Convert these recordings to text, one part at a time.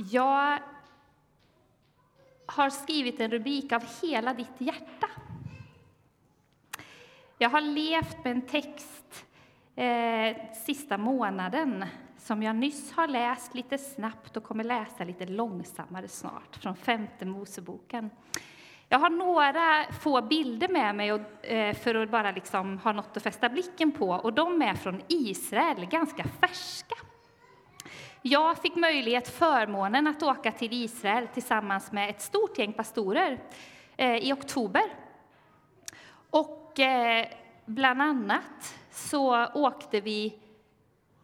Jag har skrivit en rubrik av Hela ditt hjärta. Jag har levt med en text eh, sista månaden som jag nyss har läst lite snabbt och kommer läsa lite långsammare snart, från femte Moseboken. Jag har några få bilder med mig och, eh, för att bara liksom ha något att fästa blicken på, och de är från Israel, ganska färska. Jag fick möjlighet, förmånen, att åka till Israel tillsammans med ett stort gäng pastorer eh, i oktober. Och eh, bland annat så åkte vi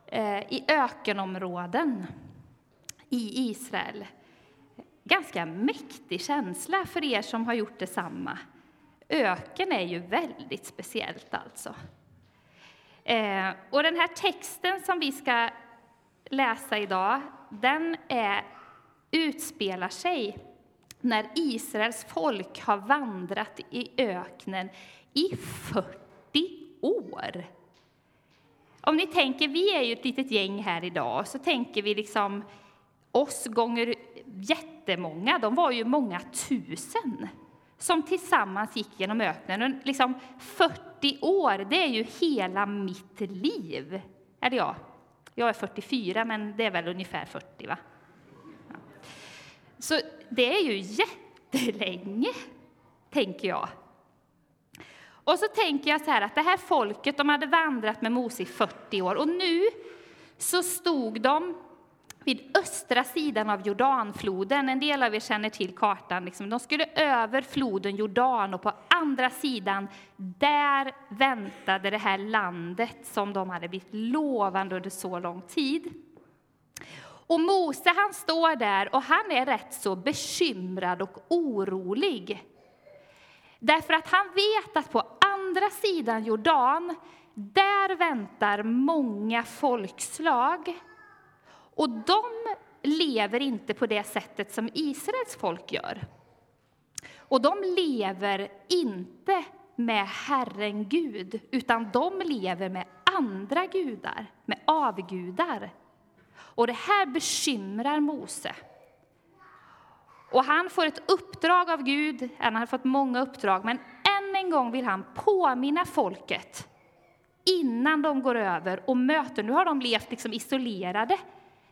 eh, i ökenområden i Israel. Ganska mäktig känsla för er som har gjort detsamma. Öken är ju väldigt speciellt alltså. Eh, och den här texten som vi ska läsa idag, den är, utspelar sig när Israels folk har vandrat i öknen i 40 år. Om ni tänker, vi är ju ett litet gäng här idag, så tänker vi liksom oss gånger jättemånga, de var ju många tusen som tillsammans gick genom öknen. liksom 40 år, det är ju hela mitt liv. Eller ja, jag är 44, men det är väl ungefär 40, va? Ja. Så det är ju jättelänge, tänker jag. Och så tänker jag så här att det här folket, de hade vandrat med Mose i 40 år och nu så stod de vid östra sidan av Jordanfloden. En del av er känner till kartan. Liksom. De skulle över floden Jordan och på andra sidan, där väntade det här landet som de hade blivit lovande under så lång tid. Och Mose han står där och han är rätt så bekymrad och orolig. Därför att han vet att på andra sidan Jordan, där väntar många folkslag och de lever inte på det sättet som Israels folk gör. Och de lever inte med Herren Gud, utan de lever med andra gudar, med avgudar. Och det här bekymrar Mose. Och han får ett uppdrag av Gud, han har fått många uppdrag, men än en gång vill han påminna folket innan de går över och möter, nu har de levt liksom isolerade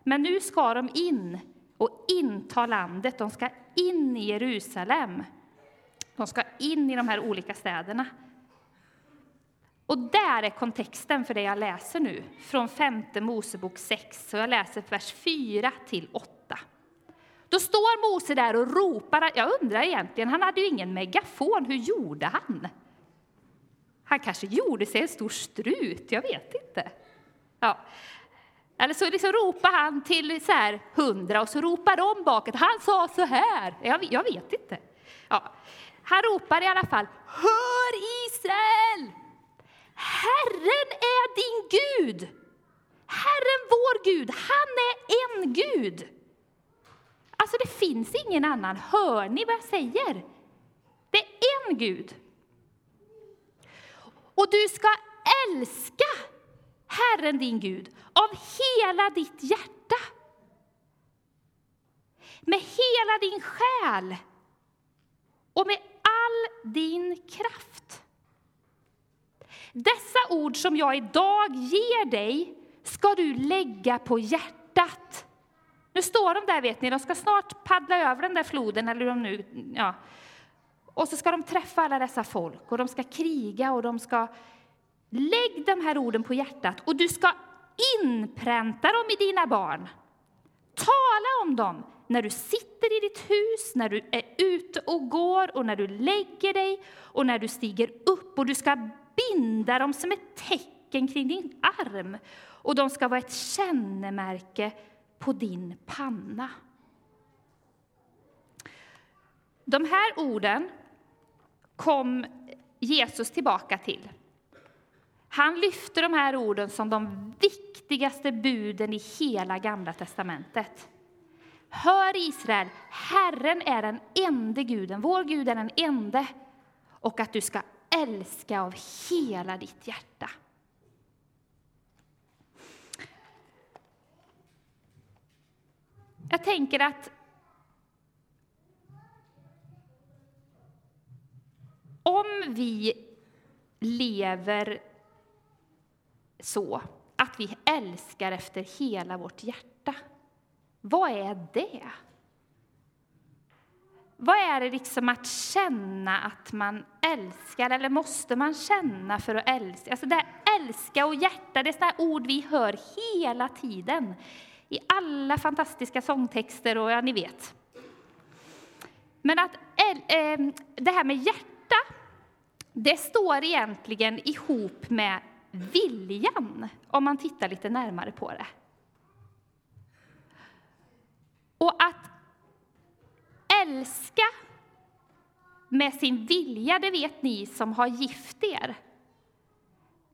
men nu ska de in och inta landet. De ska in i Jerusalem. De ska in i de här olika städerna. Och där är kontexten för det jag läser nu, från femte Mosebok 6, så jag läser vers 4 till 8. Då står Mose där och ropar, jag undrar egentligen, han hade ju ingen megafon, hur gjorde han? Han kanske gjorde sig en stor strut, jag vet inte. Ja. Eller så liksom ropar han till så här hundra och så ropar de bakåt. Han sa så här. Jag, jag vet inte. Ja. Han ropar i alla fall. Hör Israel! Herren är din Gud. Herren vår Gud, han är en Gud. Alltså det finns ingen annan. Hör ni vad jag säger? Det är en Gud. Och du ska älska Herren din Gud av hela ditt hjärta, med hela din själ och med all din kraft. Dessa ord som jag idag ger dig ska du lägga på hjärtat. Nu står de där, vet ni, de ska snart paddla över den där floden, eller de nu, ja. Och så ska de träffa alla dessa folk, och de ska kriga, och de ska Lägg de här orden på hjärtat och du ska inpränta dem i dina barn. Tala om dem när du sitter i ditt hus, när du är ute och går och när du lägger dig och när du stiger upp. Och du ska binda dem som ett tecken kring din arm och de ska vara ett kännemärke på din panna. De här orden kom Jesus tillbaka till han lyfter de här orden som de viktigaste buden i hela Gamla testamentet. Hör Israel, Herren är den enda guden, vår Gud är den enda, och att du ska älska av hela ditt hjärta. jag tänker att om vi lever så att vi älskar efter hela vårt hjärta, vad är det? Vad är det liksom att känna att man älskar, eller måste man känna för att älska? Alltså det här älska och hjärta, det är sådana ord vi hör hela tiden i alla fantastiska sångtexter och ja, ni vet. Men att äh, det här med hjärta, det står egentligen ihop med viljan, om man tittar lite närmare på det. Och att älska med sin vilja, det vet ni som har gift er.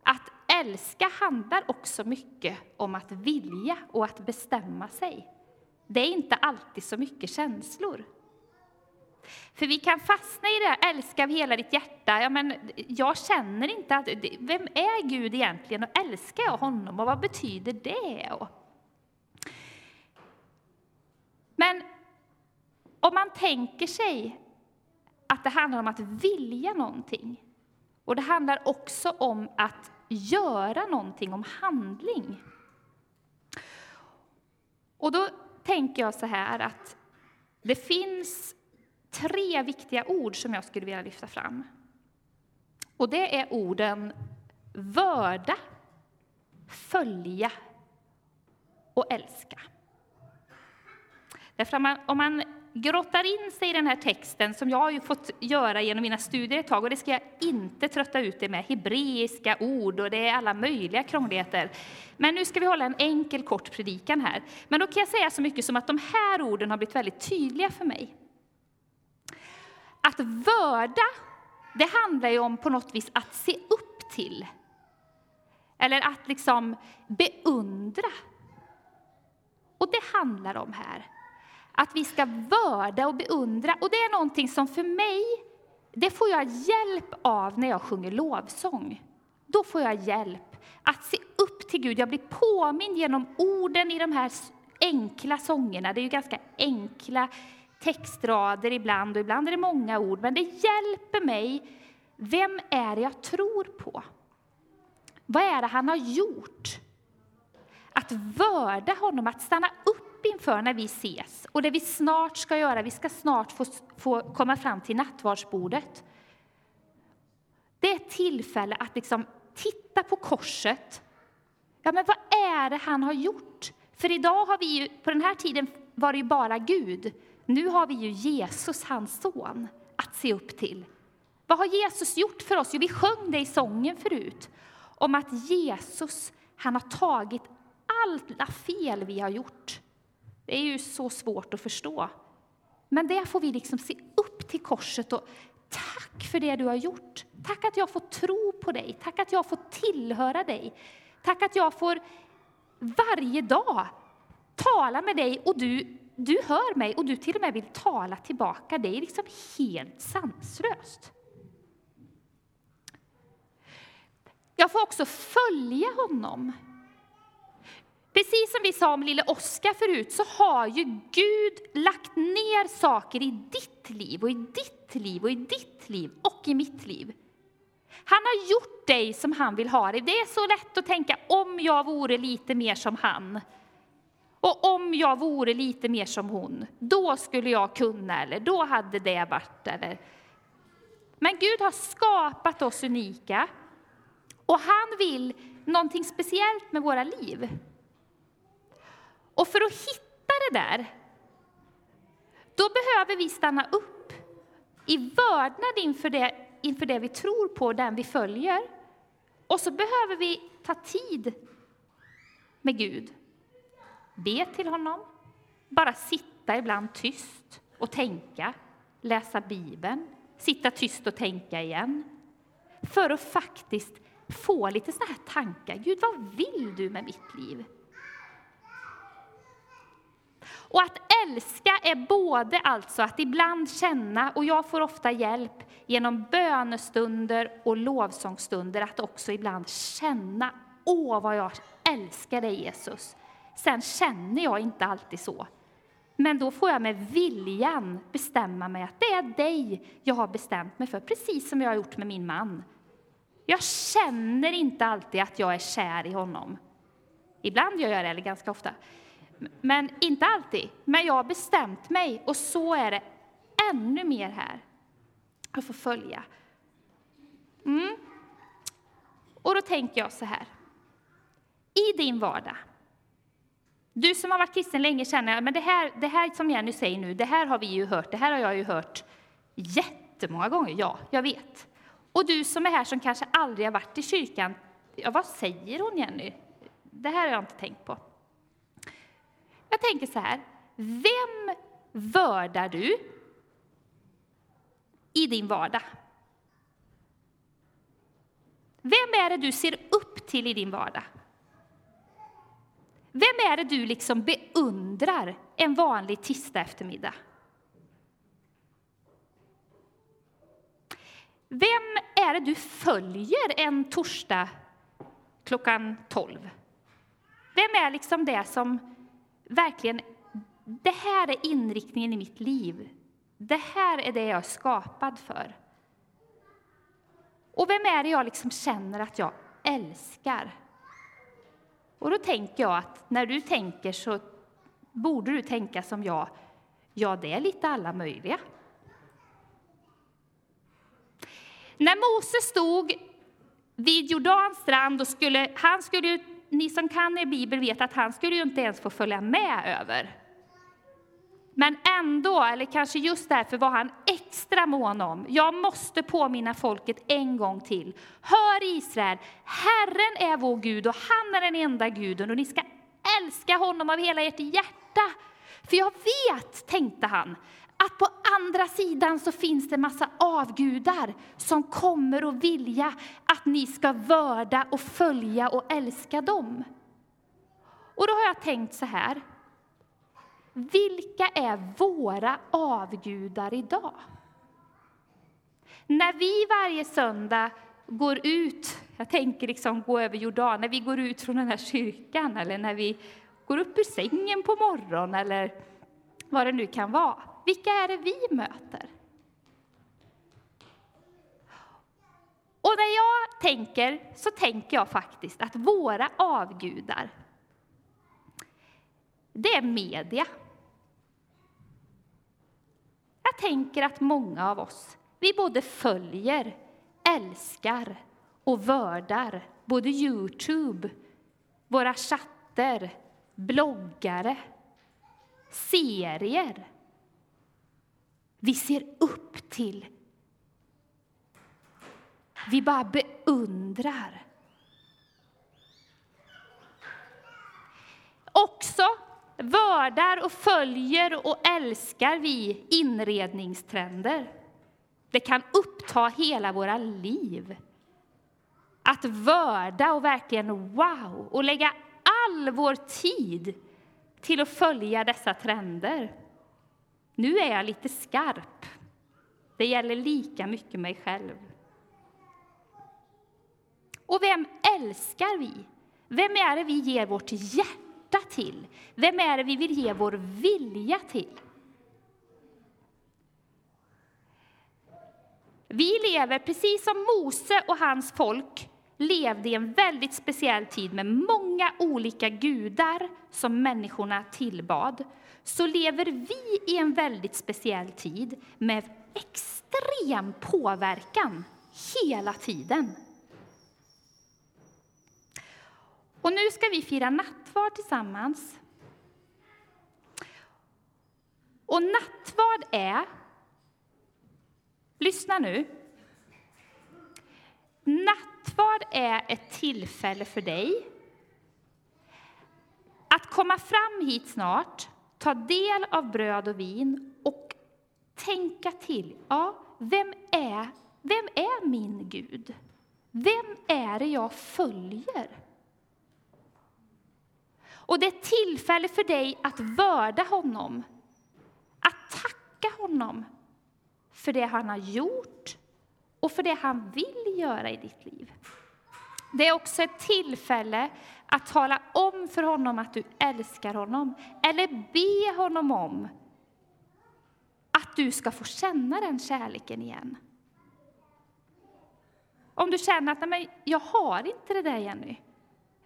Att älska handlar också mycket om att vilja och att bestämma sig. Det är inte alltid så mycket känslor. För vi kan fastna i det här, älska av hela ditt hjärta. Ja, men jag känner inte att, vem är Gud egentligen och älskar jag honom och vad betyder det? Men om man tänker sig att det handlar om att vilja någonting och det handlar också om att göra någonting, om handling. Och då tänker jag så här att det finns tre viktiga ord som jag skulle vilja lyfta fram. Och det är orden vörda, följa och älska. Därför om man, om man grottar in sig i den här texten, som jag har ju fått göra genom mina studier ett tag, och det ska jag inte trötta ut det med, hebreiska ord och det är alla möjliga krångligheter. Men nu ska vi hålla en enkel kort predikan här. Men då kan jag säga så mycket som att de här orden har blivit väldigt tydliga för mig. Att vörda, det handlar ju om på något vis att se upp till. Eller att liksom beundra. Och det handlar om här att vi ska vörda och beundra. Och det är någonting som för mig, det får jag hjälp av när jag sjunger lovsång. Då får jag hjälp att se upp till Gud. Jag blir påmind genom orden i de här enkla sångerna. Det är ju ganska enkla textrader ibland och ibland är det många ord. Men det hjälper mig. Vem är det jag tror på? Vad är det han har gjort? Att vörda honom, att stanna upp upp inför när vi ses och det vi snart ska göra, vi ska snart få, få komma fram till nattvardsbordet. Det är ett tillfälle att liksom titta på korset. Ja, men vad är det han har gjort? För idag har vi ju, på den här tiden var det ju bara Gud. Nu har vi ju Jesus, hans son, att se upp till. Vad har Jesus gjort för oss? Jo, vi sjöng det i sången förut, om att Jesus, han har tagit alla fel vi har gjort. Det är ju så svårt att förstå. Men där får vi liksom se upp till korset och tack för det du har gjort. Tack att jag får tro på dig, tack att jag får tillhöra dig. Tack att jag får varje dag tala med dig och du, du hör mig och du till och med vill tala tillbaka. Det är liksom helt sanslöst. Jag får också följa honom. Precis som vi sa om lille Oskar förut så har ju Gud lagt ner saker i ditt liv och i ditt liv och i ditt liv och i mitt liv. Han har gjort dig som han vill ha dig. Det är så lätt att tänka om jag vore lite mer som han. Och om jag vore lite mer som hon, då skulle jag kunna, eller då hade det varit, eller... Men Gud har skapat oss unika och han vill någonting speciellt med våra liv. Och för att hitta det där, då behöver vi stanna upp i vördnad inför det, inför det vi tror på, den vi följer. Och så behöver vi ta tid med Gud. Be till honom, bara sitta ibland tyst och tänka, läsa Bibeln, sitta tyst och tänka igen. För att faktiskt få lite såna här tankar. Gud, vad vill du med mitt liv? Och att älska är både alltså att ibland känna, och jag får ofta hjälp genom bönestunder och lovsångsstunder, att också ibland känna, åh vad jag älskar dig Jesus. Sen känner jag inte alltid så. Men då får jag med viljan bestämma mig att det är dig jag har bestämt mig för, precis som jag har gjort med min man. Jag känner inte alltid att jag är kär i honom. Ibland gör jag det, eller ganska ofta. Men inte alltid. Men jag har bestämt mig, och så är det ännu mer här. Jag får följa. Mm. Och då tänker jag så här. I din vardag, du som har varit kristen länge känner men det här, det här som Jenny säger nu, det här har vi ju hört, det här har jag ju hört jättemånga gånger. Ja, jag vet. Och du som är här som kanske aldrig har varit i kyrkan, ja, vad säger hon Jenny? Det här har jag inte tänkt på. Jag tänker så här, vem vördar du i din vardag? Vem är det du ser upp till i din vardag? Vem är det du liksom beundrar en vanlig tisdag eftermiddag? Vem är det du följer en torsdag klockan 12? Vem är liksom det som verkligen, det här är inriktningen i mitt liv. Det här är det jag är skapad för. Och vem är det jag liksom känner att jag älskar? Och då tänker jag att när du tänker så borde du tänka som jag. Ja, det är lite alla möjliga. När Mose stod vid Jordans strand och skulle, han skulle ju, ni som kan er bibel vet att han skulle ju inte ens få följa med över. Men ändå, eller kanske just därför, var han extra mån om, jag måste påminna folket en gång till. Hör Israel, Herren är vår Gud och han är den enda guden och ni ska älska honom av hela ert hjärta. För jag vet, tänkte han, att på andra sidan så finns det massa avgudar som kommer att vilja att ni ska vörda och följa och älska dem. Och då har jag tänkt så här, vilka är våra avgudar idag? När vi varje söndag går ut, jag tänker liksom gå över Jordan, när vi går ut från den här kyrkan eller när vi går upp ur sängen på morgonen eller vad det nu kan vara. Vilka är det vi möter? Och när jag tänker så tänker jag faktiskt att våra avgudar, det är media. Jag tänker att många av oss, vi både följer, älskar och vördar både Youtube, våra chatter, bloggare, serier. Vi ser upp till. Vi bara beundrar. Också vördar och följer och älskar vi inredningstrender. Det kan uppta hela våra liv. Att vörda och verkligen wow och lägga all vår tid till att följa dessa trender. Nu är jag lite skarp. Det gäller lika mycket mig själv. Och vem älskar vi? Vem är det vi ger vårt hjärta hjärta till? Vem är det vi vill ge vår vilja till? Vi lever precis som Mose och hans folk levde i en väldigt speciell tid med många olika gudar som människorna tillbad, så lever vi i en väldigt speciell tid med extrem påverkan hela tiden. Och nu ska vi fira nattvard tillsammans. Och nattvard är, lyssna nu, nattvard är ett tillfälle för dig att komma fram hit snart, ta del av bröd och vin och tänka till. Ja, vem är, vem är min Gud? Vem är det jag följer? Och det är ett tillfälle för dig att vörda honom, att tacka honom för det han har gjort och för det han vill göra i ditt liv. Det är också ett tillfälle att tala om för honom att du älskar honom, eller be honom om att du ska få känna den kärleken igen. Om du känner att nej, jag har inte det där, Jenny.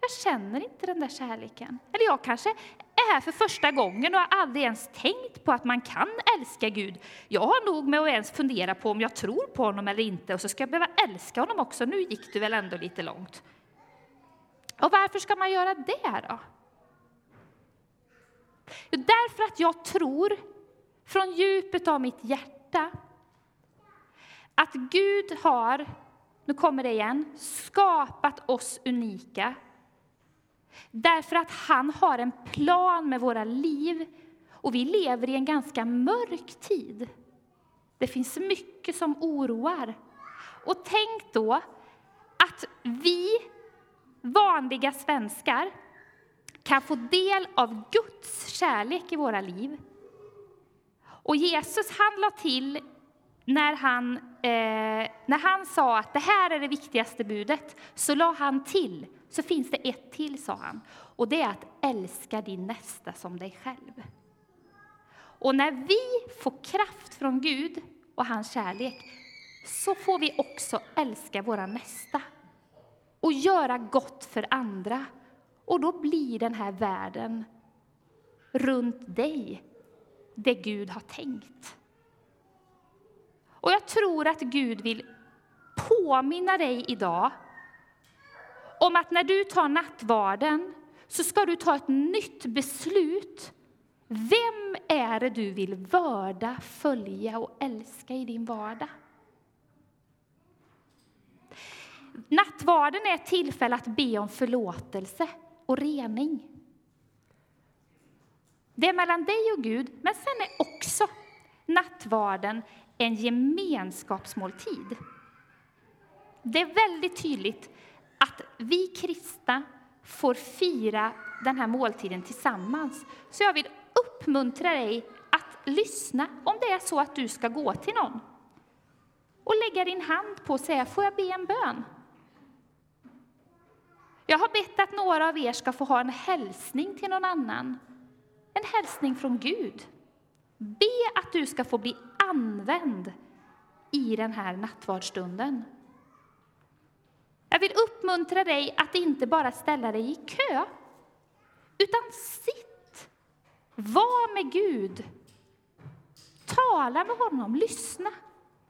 Jag känner inte den där kärleken. Eller jag kanske är här för första gången och har aldrig ens tänkt på att man kan älska Gud. Jag har nog med att ens fundera på om jag tror på honom eller inte och så ska jag behöva älska honom också. Nu gick du väl ändå lite långt. Och varför ska man göra det då? Därför att jag tror från djupet av mitt hjärta att Gud har, nu kommer det igen, skapat oss unika. Därför att han har en plan med våra liv och vi lever i en ganska mörk tid. Det finns mycket som oroar. Och tänk då att vi vanliga svenskar kan få del av Guds kärlek i våra liv. Och Jesus han la till när han, eh, när han sa att det här är det viktigaste budet, så la han till, så finns det ett till, sa han. Och det är att älska din nästa som dig själv. Och när vi får kraft från Gud och hans kärlek, så får vi också älska våra nästa och göra gott för andra. Och då blir den här världen runt dig det Gud har tänkt. Och jag tror att Gud vill påminna dig idag om att när du tar nattvarden så ska du ta ett nytt beslut. Vem är det du vill vörda, följa och älska i din vardag? Nattvarden är ett tillfälle att be om förlåtelse och rening. Det är mellan dig och Gud, men sen är också nattvarden en gemenskapsmåltid. Det är väldigt tydligt vi kristna får fira den här måltiden tillsammans. Så jag vill uppmuntra dig att lyssna om det är så att du ska gå till någon och lägga din hand på och säga, får jag be en bön? Jag har bett att några av er ska få ha en hälsning till någon annan. En hälsning från Gud. Be att du ska få bli använd i den här nattvardsstunden. Jag vill uppmuntra dig att inte bara ställa dig i kö, utan sitt. Var med Gud. Tala med honom, lyssna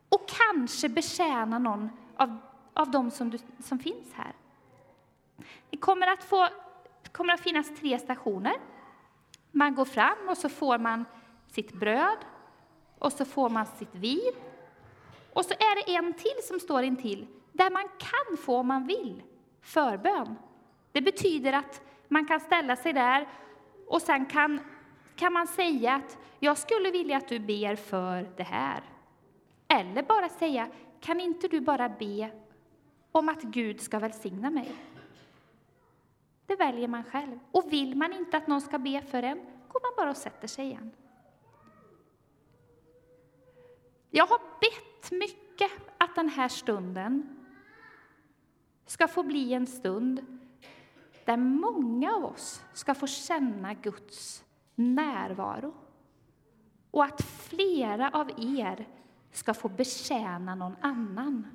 och kanske betjäna någon av, av dem som, du, som finns här. Det kommer att, få, kommer att finnas tre stationer. Man går fram och så får man sitt bröd och så får man sitt vin. Och så är det en till som står intill där man kan få, om man vill, förbön. Det betyder att man kan ställa sig där och sen kan, kan man säga att jag skulle vilja att du ber för det här. Eller bara säga, kan inte du bara be om att Gud ska välsigna mig? Det väljer man själv. Och vill man inte att någon ska be för en, går man bara och sätter sig igen. Jag har bett mycket att den här stunden ska få bli en stund där många av oss ska få känna Guds närvaro. Och att flera av er ska få betjäna någon annan.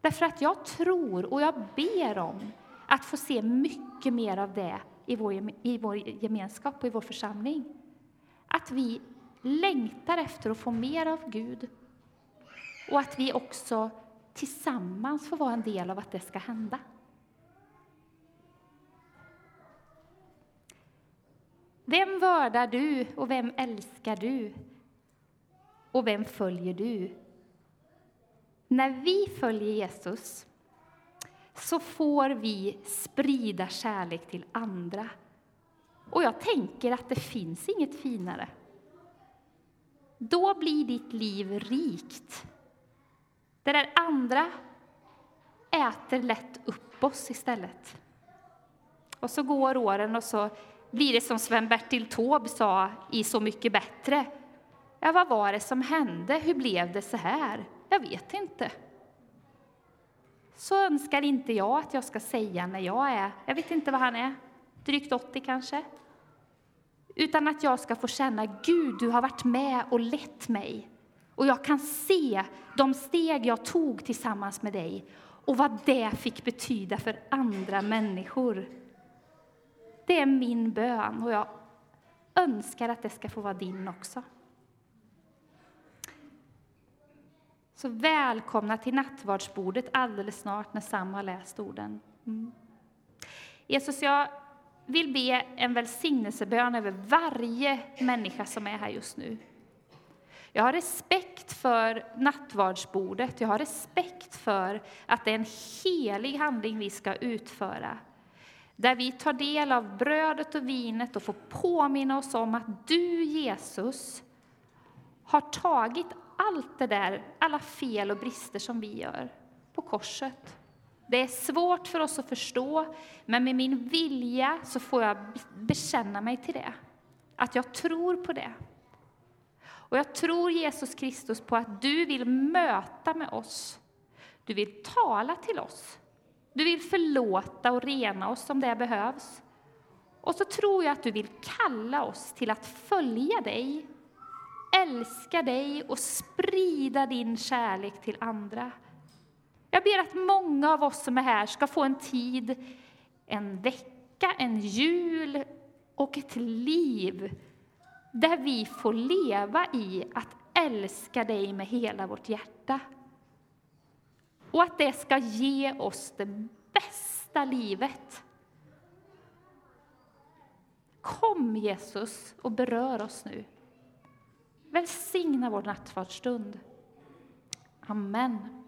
Därför att jag tror och jag ber om att få se mycket mer av det i vår, i vår gemenskap och i vår församling. Att vi längtar efter att få mer av Gud och att vi också tillsammans få vara en del av att det ska hända. Vem vördar du och vem älskar du? Och vem följer du? När vi följer Jesus så får vi sprida kärlek till andra. Och jag tänker att det finns inget finare. Då blir ditt liv rikt. Det där andra äter lätt upp oss istället. Och så går åren och så blir det som Sven-Bertil Taube sa i Så mycket bättre. Ja, vad var det som hände? Hur blev det så här? Jag vet inte. så önskar inte jag att jag ska säga när jag är, jag vet inte vad han är, drygt 80 kanske. Utan att jag ska få känna, Gud, du har varit med och lett mig. Och jag kan se de steg jag tog tillsammans med dig och vad det fick betyda för andra människor. Det är min bön och jag önskar att det ska få vara din också. Så välkomna till nattvardsbordet alldeles snart när Sam har läst orden. Mm. Jesus, jag vill be en välsignelsebön över varje människa som är här just nu. Jag har respekt för nattvardsbordet, jag har respekt för att det är en helig handling vi ska utföra. Där vi tar del av brödet och vinet och får påminna oss om att du, Jesus, har tagit allt det där, alla fel och brister som vi gör, på korset. Det är svårt för oss att förstå, men med min vilja så får jag bekänna mig till det. Att jag tror på det. Och jag tror, Jesus Kristus, på att du vill möta med oss. Du vill tala till oss. Du vill förlåta och rena oss om det behövs. Och så tror jag att du vill kalla oss till att följa dig, älska dig och sprida din kärlek till andra. Jag ber att många av oss som är här ska få en tid, en vecka, en jul och ett liv där vi får leva i att älska dig med hela vårt hjärta. Och att det ska ge oss det bästa livet. Kom Jesus och berör oss nu. Välsigna vår nattvardsstund. Amen.